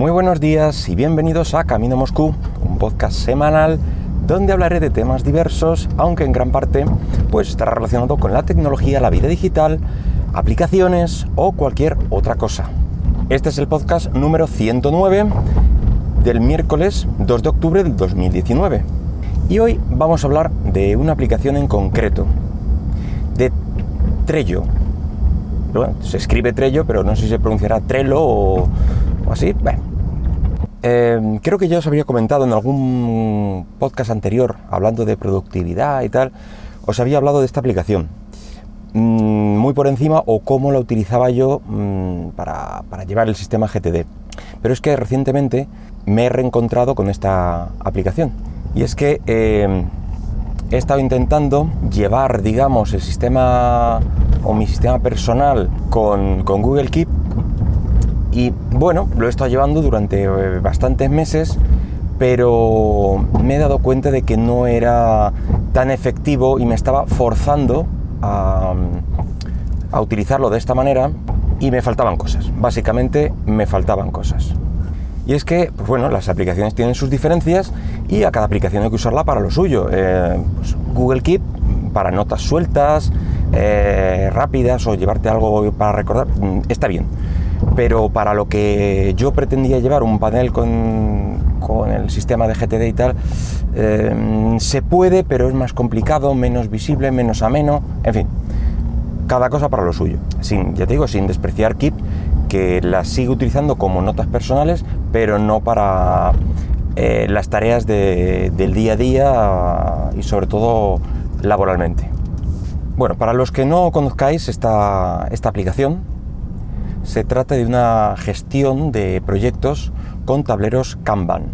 Muy buenos días y bienvenidos a Camino Moscú, un podcast semanal donde hablaré de temas diversos, aunque en gran parte pues estará relacionado con la tecnología, la vida digital, aplicaciones o cualquier otra cosa. Este es el podcast número 109 del miércoles 2 de octubre del 2019. Y hoy vamos a hablar de una aplicación en concreto, de Trello. Bueno, se escribe Trello, pero no sé si se pronunciará Trello o, así. Em, creo que ya os había comentado en algún podcast anterior, hablando de productividad y tal, os había hablado de esta aplicación. Mm, muy por encima o cómo la utilizaba yo mm, para, llevar el sistema GTD. Pero es que recientemente me he reencontrado con esta aplicación. Y es que em, he estado intentando llevar, digamos, el sistema o mi sistema personal con, Google Keep y bueno, lo he estado llevando durante eh, bastantes meses, pero me he dado cuenta de que no era tan efectivo y me estaba forzando a, utilizarlo de esta manera y me faltaban cosas. Básicamente me faltaban cosas. Y es que, pues bueno, las aplicaciones tienen sus diferencias y a cada aplicación hay que usarla para lo suyo. Eh, pues Google Keep para notas sueltas, eh, rápidas o llevarte algo para recordar, mm, está bien. Pero para lo que yo pretendía llevar un panel con, con el sistema de GTD y tal, eh, se puede, pero es más complicado, menos visible, menos ameno, en fin, cada cosa para lo suyo. Sin, ya te digo, sin despreciar Keep, que las sigo utilizando como notas personales, pero no para eh, las tareas del día a día y sobre todo laboralmente. Bueno, para los que no conozcáis esta, esta aplicación, se trata de una gestión de proyectos con tableros Kanban.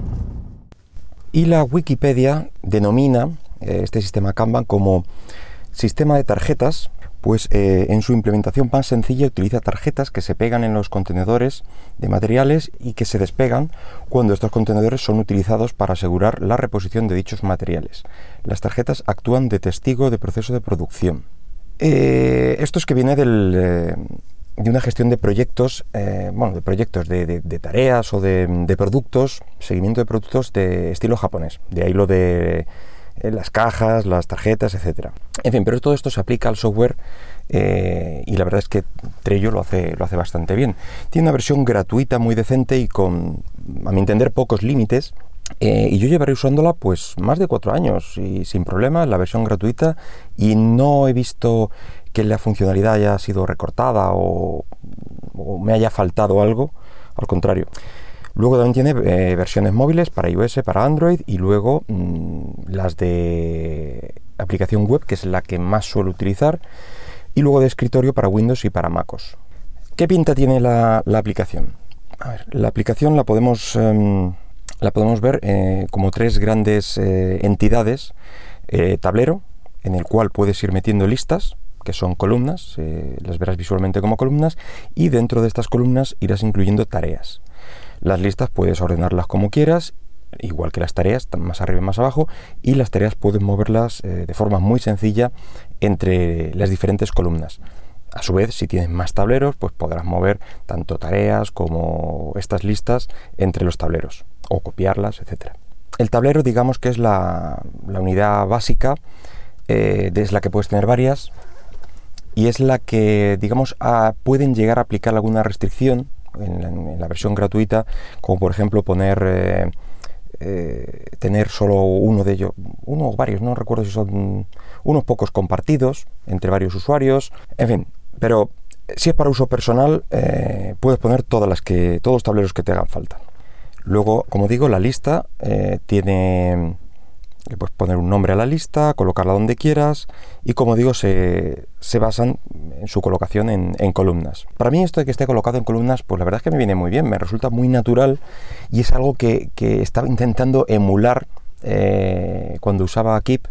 Y la Wikipedia denomina eh, este sistema Kanban como sistema de tarjetas pues eh, en su implementación más sencilla utiliza tarjetas que se pegan en los contenedores de materiales y que se despegan cuando estos contenedores son utilizados para asegurar la reposición de dichos materiales. Las tarjetas actúan de testigo de proceso de producción. Eh, esto es que viene eh, de una gestión de proyectos, bueno, de proyectos de, tareas o de, productos, seguimiento de productos de estilo japonés. De ahí lo de las cajas, las tarjetas, etcétera. En fin, pero todo esto se aplica al software eh, y la verdad es que Trello lo hace, lo hace bastante bien. Tiene una versión gratuita muy decente y con, a mi entender, pocos límites. Eh, y yo llevaré usándola pues más de cuatro años y sin problema, la versión gratuita y no he visto que la funcionalidad haya sido recortada o me haya faltado algo, al contrario. Luego también tiene eh, versiones móviles para iOS, para Android y luego mm, las de aplicación web, que es la que más suelo utilizar, y luego de escritorio para Windows y para MacOS. ¿Qué pinta tiene la, aplicación? la aplicación la podemos, em, la podemos ver eh, como tres grandes eh, entidades. tablero, en el cual puedes ir metiendo listas, que son columnas, las verás visualmente como columnas, y dentro de estas columnas irás incluyendo tareas. Las listas puedes ordenarlas como quieras, igual que las tareas, más arriba y más abajo, y las tareas puedes moverlas eh, de forma muy sencilla entre las diferentes columnas. A su vez, si tienes más tableros, pues podrás mover tanto tareas como estas listas entre los tableros, o copiarlas, etc. El tablero, digamos que es la, unidad básica, eh, es la que puedes tener varias, y es la que, digamos, pueden llegar a aplicar alguna restricción en, la versión gratuita, como por ejemplo poner, eh, eh, tener solo uno de ellos, uno o varios, no recuerdo si son unos pocos compartidos entre varios usuarios, en fin, pero si es para uso personal, eh, puedes poner todas las que, todos los tableros que te hagan falta. Luego, como digo, la lista tiene le puedes poner un nombre a la lista, colocarla donde quieras y como digo se, basan en su colocación en, columnas. Para mí esto de que esté colocado en columnas pues la verdad es que me viene muy bien, me resulta muy natural y es algo que, estaba intentando emular eh, cuando usaba Keep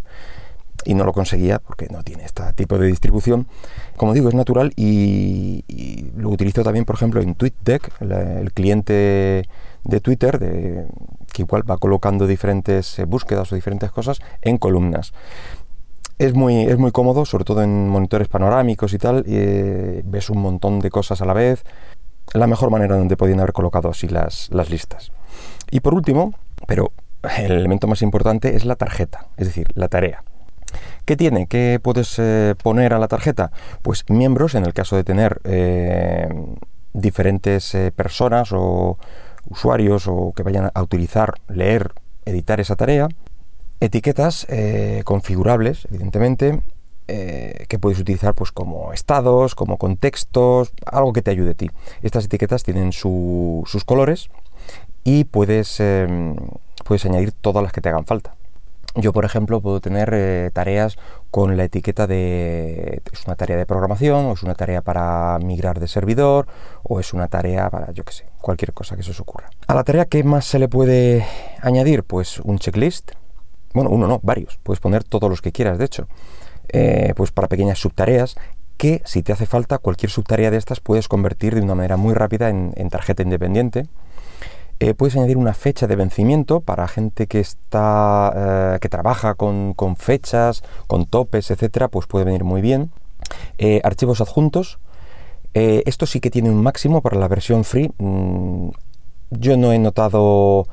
y no lo conseguía porque no tiene este tipo de distribución. Como digo, es natural y, lo utilizo también, por ejemplo, en TweetDeck, el cliente de Twitter, de, que igual va colocando diferentes eh, búsquedas o diferentes cosas en columnas. Es muy, es muy cómodo, sobre todo en monitores panorámicos y tal, eh, ves un montón de cosas a la vez. la mejor manera donde podían haber colocado así las, las listas. Y por último, pero el elemento más importante es la tarjeta, es decir, la tarea. ¿Qué tiene? ¿Qué puedes eh, poner a la tarjeta? Pues miembros, en el caso de tener diferentes personas o usuarios o que vayan a utilizar, leer, editar esa tarea. Etiquetas configurables, evidentemente, que puedes utilizar pues como estados, como contextos, algo que te ayude a ti. Estas etiquetas tienen sus colores y puedes, puedes añadir todas las que te hagan falta. Yo, por ejemplo, puedo tener eh, tareas con la etiqueta de es una tarea de programación, o es una tarea para migrar de servidor, o es una tarea para, yo qué sé, cualquier cosa que se os ocurra. A la tarea, ¿qué más se le puede añadir? Pues un checklist. Bueno, uno no, varios. Puedes poner todos los que quieras, de hecho. Eh, pues para pequeñas subtareas que si te hace falta cualquier subtarea de estas puedes convertir de una manera muy rápida en tarjeta independiente eh, puedes añadir una fecha de vencimiento para gente que está eh, que trabaja con, fechas, con topes, etcétera, pues puede venir muy bien. Archivos adjuntos. Esto sí que tiene un máximo para la versión free. Mm, yo no he notado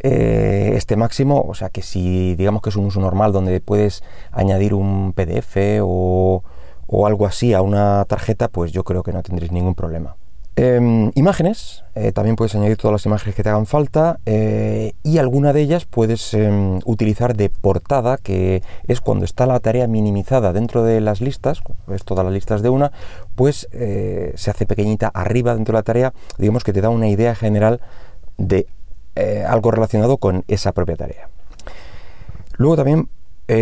este máximo, o sea que si digamos que es un uso normal donde puedes añadir un PDF o, o algo así a una tarjeta, pues yo creo que no tendréis ningún problema. Em, imágenes, eh, también puedes añadir todas las imágenes que te hagan falta eh, y alguna de ellas puedes em, utilizar de portada, que es cuando está la tarea minimizada dentro de las listas, es todas las listas de una, pues eh, se hace pequeñita arriba dentro de la tarea, digamos que te da una idea general de algo relacionado con esa propia tarea. Luego también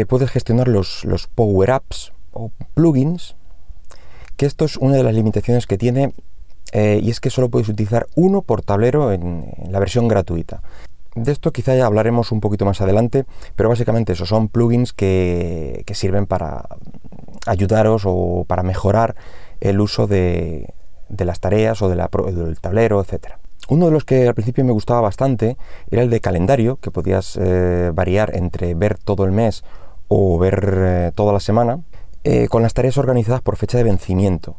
puedes gestionar los, los power-ups o plugins, que esto es una de las limitaciones que tiene eh, y es que solo puedes utilizar uno por tablero en, la versión gratuita. De esto quizá ya hablaremos un poquito más adelante, pero básicamente eso son plugins que, sirven para ayudaros o para mejorar el uso de, las tareas o del tablero, etc. Uno de los que al principio me gustaba bastante era el de calendario, que podías eh, variar entre ver todo el mes o ver eh, toda la semana, con las tareas organizadas por fecha de vencimiento.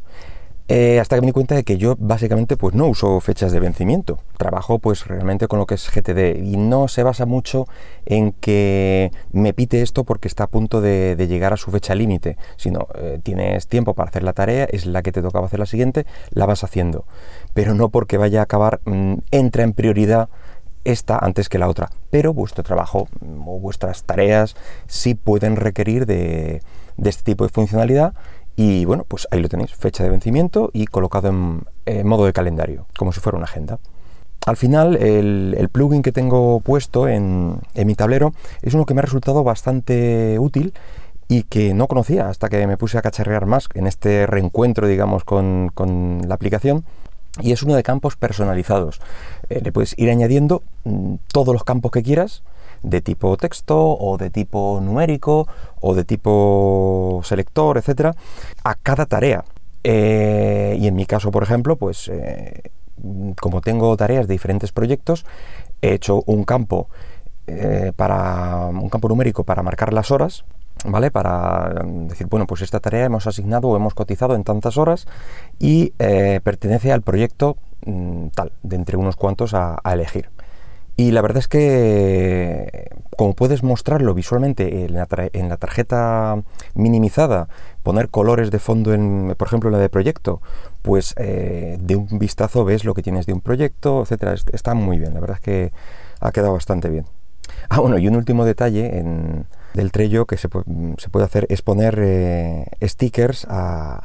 Eh, hasta que me di cuenta de que yo básicamente pues no uso fechas de vencimiento. Trabajo pues realmente con lo que es GTD y no se basa mucho en que me pite esto porque está a punto de, llegar a su fecha límite, sino eh, tienes tiempo para hacer la tarea, es la que te tocaba hacer la siguiente, la vas haciendo. Pero no porque vaya a acabar, mm, entra en prioridad esta antes que la otra. Pero vuestro trabajo mm, o vuestras tareas sí pueden requerir de, de este tipo de funcionalidad y bueno, pues ahí lo tenéis, fecha de vencimiento y colocado en, modo de calendario, como si fuera una agenda. Al final, el, plugin que tengo puesto en, mi tablero es uno que me ha resultado bastante útil y que no conocía hasta que me puse a cacharrear más en este reencuentro, digamos, con, la aplicación. Y es uno de campos personalizados. Eh, le puedes ir añadiendo mm, todos los campos que quieras de tipo texto o de tipo numérico o de tipo selector, etcétera, a cada tarea. Eh, y en mi caso, por ejemplo, pues eh, como tengo tareas de diferentes proyectos, he hecho un campo eh, para un campo numérico para marcar las horas, ¿vale? Para decir, bueno, pues esta tarea hemos asignado o hemos cotizado en tantas horas y pertenece al proyecto mm, tal, de entre unos cuantos a elegir. Y la verdad es que, como puedes mostrarlo visualmente en la, tarjeta minimizada, poner colores de fondo, en, por ejemplo, en la de proyecto, pues eh, de un vistazo ves lo que tienes de un proyecto, etcétera. Está muy bien, la verdad es que ha quedado bastante bien. Ah, bueno, y un último detalle del Trello que se, puede hacer es poner eh, stickers a,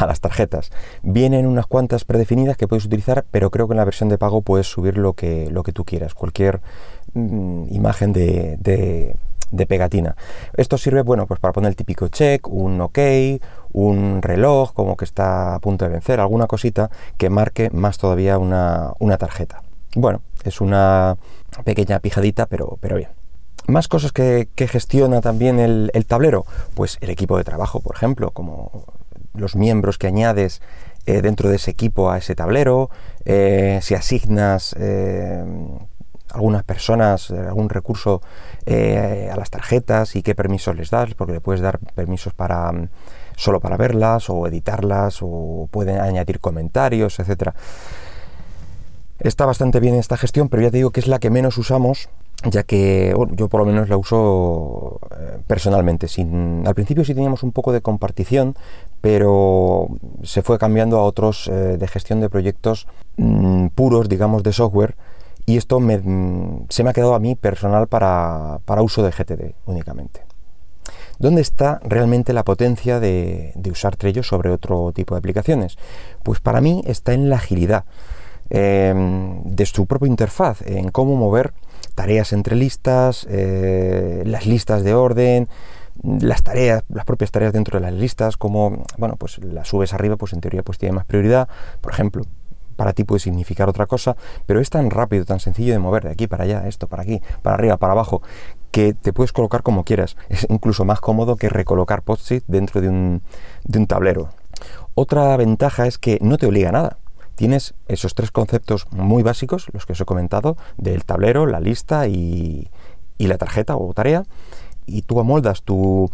las tarjetas. Vienen unas cuantas predefinidas que puedes utilizar, pero creo que en la versión de pago puedes subir lo que, tú quieras, cualquier mm, imagen de, de, pegatina. Esto sirve, bueno, pues para poner el típico check, un ok, un reloj como que está a punto de vencer, alguna cosita que marque más todavía una, una tarjeta. Bueno, es una pequeña pijadita, pero, pero bien. Más cosas que, gestiona también el, tablero, pues el equipo de trabajo, por ejemplo, como los miembros que añades eh, dentro de ese equipo a ese tablero, eh, si asignas eh, algunas personas, algún recurso a las tarjetas y qué permisos les das, porque le puedes dar permisos para solo para verlas o editarlas o pueden añadir comentarios, etcétera. Está bastante bien esta gestión, pero ya te digo que es la que menos usamos, ya que yo por lo menos la uso eh, personalmente. Al principio sí teníamos un poco de compartición, pero se fue cambiando a otros eh, de gestión de proyectos mm, puros, digamos, de software, y esto mm, se me ha quedado a mí personal para, uso de GTD únicamente. ¿Dónde está realmente la potencia de, usar Trello sobre otro tipo de aplicaciones? Pues para mí está en la agilidad em, de su propia interfaz, en cómo mover tareas entre listas, eh, las listas de orden, las tareas, las propias tareas dentro de las listas, como, bueno, pues las subes arriba, pues en teoría pues tiene más prioridad, por ejemplo, para ti puede significar otra cosa, pero es tan rápido, tan sencillo de mover de aquí para allá, esto para aquí, para arriba, para abajo, que te puedes colocar como quieras. Es incluso más cómodo que recolocar post-it dentro de un, de un tablero. Otra ventaja es que no te obliga a nada. Tienes esos tres conceptos muy básicos, los que os he comentado, del tablero, la lista y, y la tarjeta o tarea, y tú amoldas tu,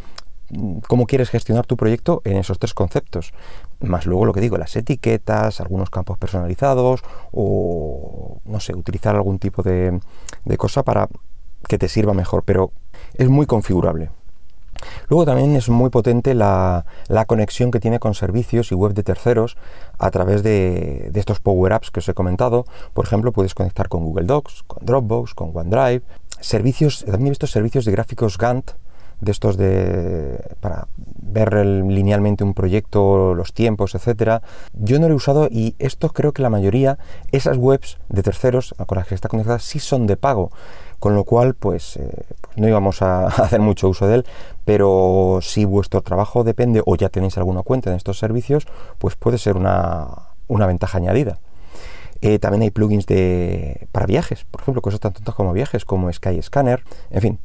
cómo quieres gestionar tu proyecto en esos tres conceptos. Más luego lo que digo, las etiquetas, algunos campos personalizados o, no sé, utilizar algún tipo de, cosa para que te sirva mejor, pero es muy configurable. Luego también es muy potente la, conexión que tiene con servicios y web de terceros a través de, estos Power Apps que os he comentado. Por ejemplo, puedes conectar con Google Docs, con Dropbox, con OneDrive. Servicios, también he visto servicios de gráficos Gantt de estos de para ver linealmente un proyecto, los tiempos, etcétera. Yo no lo he usado y esto creo que la mayoría, esas webs de terceros con las que está conectada, sí son de pago, con lo cual pues, eh, pues no íbamos a hacer mucho uso de él, pero si vuestro trabajo depende o ya tenéis alguna cuenta en estos servicios, pues puede ser una, una ventaja añadida. Eh, también hay plugins de, para viajes, por ejemplo, cosas tan tontas como viajes, como Skyscanner, en fin,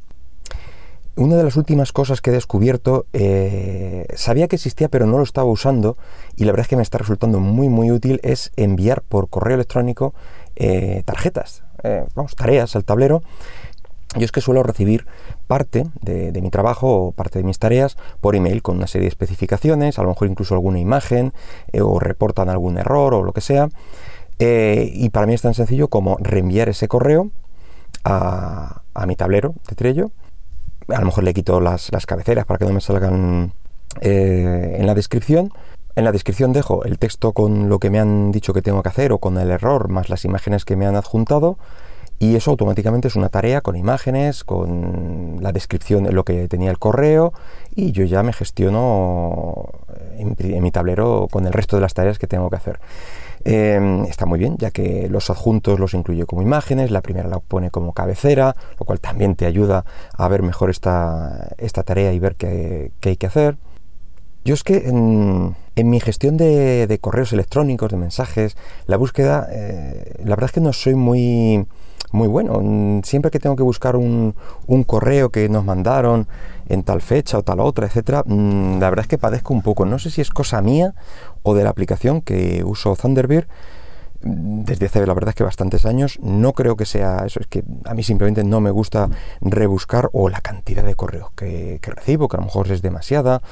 una de las últimas cosas que he descubierto, eh, sabía que existía pero no lo estaba usando y la verdad es que me está resultando muy muy útil es enviar por correo electrónico tarjetas, eh, vamos, tareas al tablero. Yo es que suelo recibir parte de, mi trabajo o parte de mis tareas por email con una serie de especificaciones, a lo mejor incluso alguna imagen o reportan algún error o lo que sea. y para mí es tan sencillo como reenviar ese correo a, mi tablero de Trello a lo mejor le quito las, cabeceras para que no me salgan eh, en la descripción. En la descripción dejo el texto con lo que me han dicho que tengo que hacer o con el error más las imágenes que me han adjuntado y eso automáticamente es una tarea con imágenes, con la descripción de lo que tenía el correo y yo ya me gestiono en mi tablero con el resto de las tareas que tengo que hacer. Em, está muy bien, ya que los adjuntos los incluye como imágenes, la primera la pone como cabecera, lo cual también te ayuda a ver mejor esta, esta tarea y ver qué, hay que hacer. Yo es que en, mi gestión de, correos electrónicos, de mensajes, la búsqueda, eh, la verdad es que no soy muy, muy bueno. Siempre que tengo que buscar un, correo que nos mandaron en tal fecha o tal otra, etcétera, mm, la verdad es que padezco un poco. No sé si es cosa mía o de la aplicación que uso Thunderbird mm, desde hace la verdad es que bastantes años. No creo que sea eso, es que a mí simplemente no me gusta rebuscar o la cantidad de correos que, recibo, que a lo mejor es demasiada.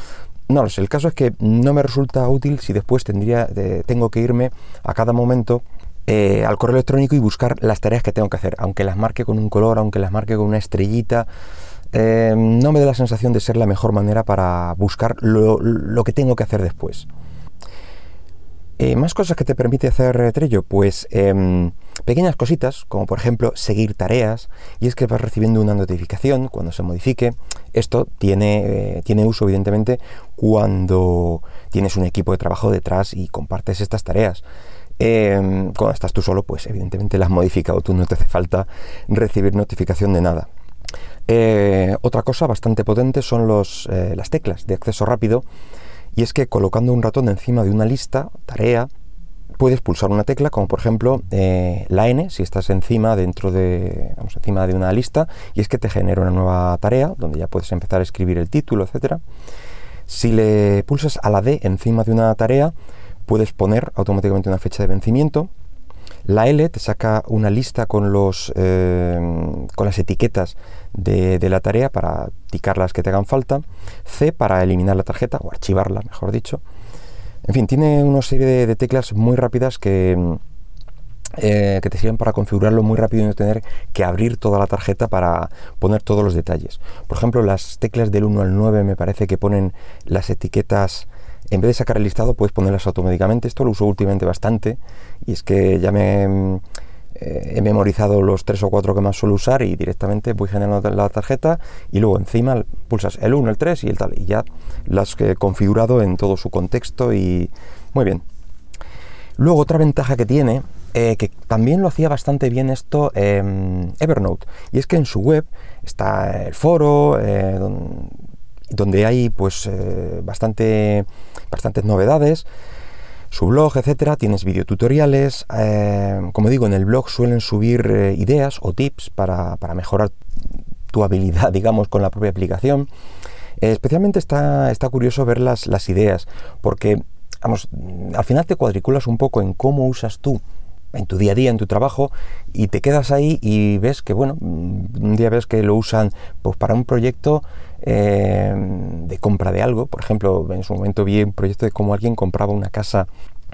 No lo sé, el caso es que no me resulta útil si después tendría, tengo que irme a cada momento eh, al correo electrónico y buscar las tareas que tengo que hacer, aunque las marque con un color, aunque las marque con una estrellita. Eh, no me da la sensación de ser la mejor manera para buscar lo, que tengo que hacer después. Eh, más cosas que te permite hacer Trello, pues em, pequeñas cositas, como por ejemplo seguir tareas, y es que vas recibiendo una notificación cuando se modifique. Esto tiene, eh, tiene uso evidentemente cuando tienes un equipo de trabajo detrás y compartes estas tareas. Em, cuando estás tú solo, pues evidentemente las has modificado tú, no te hace falta recibir notificación de nada. Eh, otra cosa bastante potente son los, eh, las teclas de acceso rápido y es que colocando un ratón encima de una lista, tarea, puedes pulsar una tecla como por ejemplo eh, la N si estás encima dentro de vamos, encima de una lista y es que te genera una nueva tarea donde ya puedes empezar a escribir el título etcétera. Si le pulsas a la D encima de una tarea puedes poner automáticamente una fecha de vencimiento la L te saca una lista con, los, eh, con las etiquetas de, la tarea para ticar las que te hagan falta. C para eliminar la tarjeta o archivarla, mejor dicho. En fin, tiene una serie de, teclas muy rápidas que, eh, que te sirven para configurarlo muy rápido y no tener que abrir toda la tarjeta para poner todos los detalles. Por ejemplo, las teclas del 1 al 9 me parece que ponen las etiquetas, en vez de sacar el listado, puedes ponerlas automáticamente. Esto lo uso últimamente bastante y es que ya me eh, he memorizado los tres o cuatro que más suelo usar y directamente voy generando la tarjeta y luego encima pulsas el 1, el 3 y el tal y ya las he configurado en todo su contexto y muy bien. Luego otra ventaja que tiene, eh, que también lo hacía bastante bien esto Evernote, y es que en su web está el foro, eh, donde, hay pues bastante, bastantes novedades, su blog, etcétera. Tienes videotutoriales. Eh, como digo, en el blog suelen subir eh, ideas o tips para, mejorar tu habilidad, digamos, con la propia aplicación. Eh, especialmente está, está curioso ver las, las ideas, porque vamos, al final te cuadriculas un poco en cómo usas tú en tu día a día, en tu trabajo, y te quedas ahí y ves que, bueno, un día ves que lo usan pues, para un proyecto eh, de compra de algo. Por ejemplo, en su momento vi un proyecto de cómo alguien compraba una casa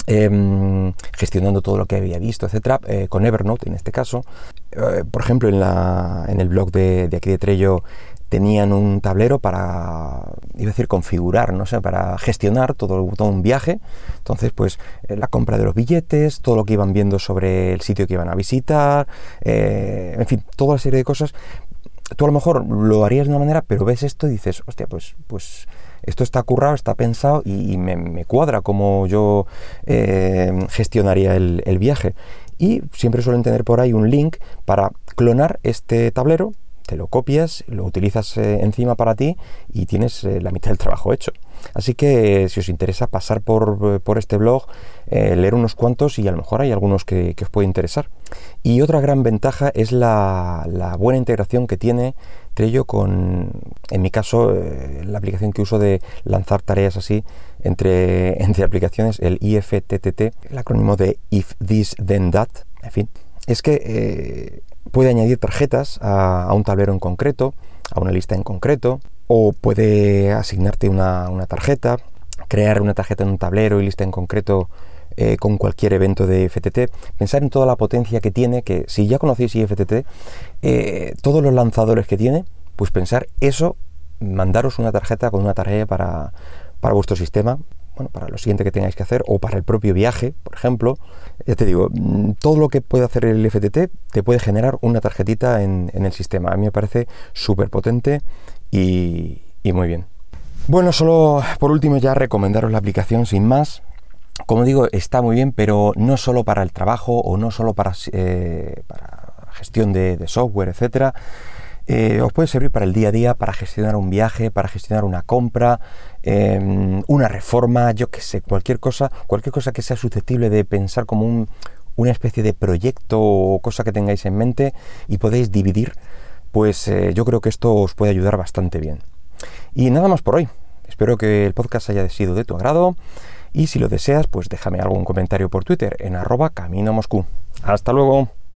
em, gestionando todo lo que había visto, etcétera, eh, con Evernote en este caso. Eh, por ejemplo, en, el blog de, aquí de Trello tenían un tablero para, iba a decir, configurar, no sé, para gestionar todo, un viaje. Entonces, pues eh, la compra de los billetes, todo lo que iban viendo sobre el sitio que iban a visitar, en fin, toda la serie de cosas. Tú a lo mejor lo harías de una manera, pero ves esto y dices, hostia, pues, pues esto está currado, está pensado y, me, cuadra como yo eh, gestionaría el viaje. Y siempre suelen tener por ahí un link para clonar este tablero te lo copias, lo utilizas eh, encima para ti y tienes eh, la mitad del trabajo hecho. Así que si os interesa pasar por, eh, este blog, leer unos cuantos y a lo mejor hay algunos que, os puede interesar. Y otra gran ventaja es la, buena integración que tiene Trello con, en mi caso, la aplicación que uso de lanzar tareas así entre, entre aplicaciones, el IFTTT, el acrónimo de If This Then That, en fin. Es que puede añadir tarjetas a, un tablero en concreto, a una lista en concreto, o puede asignarte una, tarjeta, crear una tarjeta en un tablero y lista en concreto eh, con cualquier evento de FTT. Pensar en toda la potencia que tiene, que si ya conocéis IFTT, eh, todos los lanzadores que tiene, pues pensar eso, mandaros una tarjeta con una tarea para, para vuestro sistema bueno, para lo siguiente que tengáis que hacer o para el propio viaje, por ejemplo. Ya te digo, mm, todo lo que puede hacer el FTT te puede generar una tarjetita en, el sistema. A mí me parece súper potente y, muy bien. Bueno, solo por último ya recomendaros la aplicación sin más. Como digo, está muy bien, pero no solo para el trabajo o no solo para, eh, gestión de software, etcétera eh, os puede servir para el día a día, para gestionar un viaje, para gestionar una compra, em, una reforma, yo qué sé, cualquier cosa, cualquier cosa que sea susceptible de pensar como una especie de proyecto o cosa que tengáis en mente y podéis dividir, pues eh, yo creo que esto os puede ayudar bastante bien. Y nada más por hoy. Espero que el podcast haya sido de tu agrado y si lo deseas, pues déjame algún comentario por Twitter en arroba camino Moscú. Hasta luego.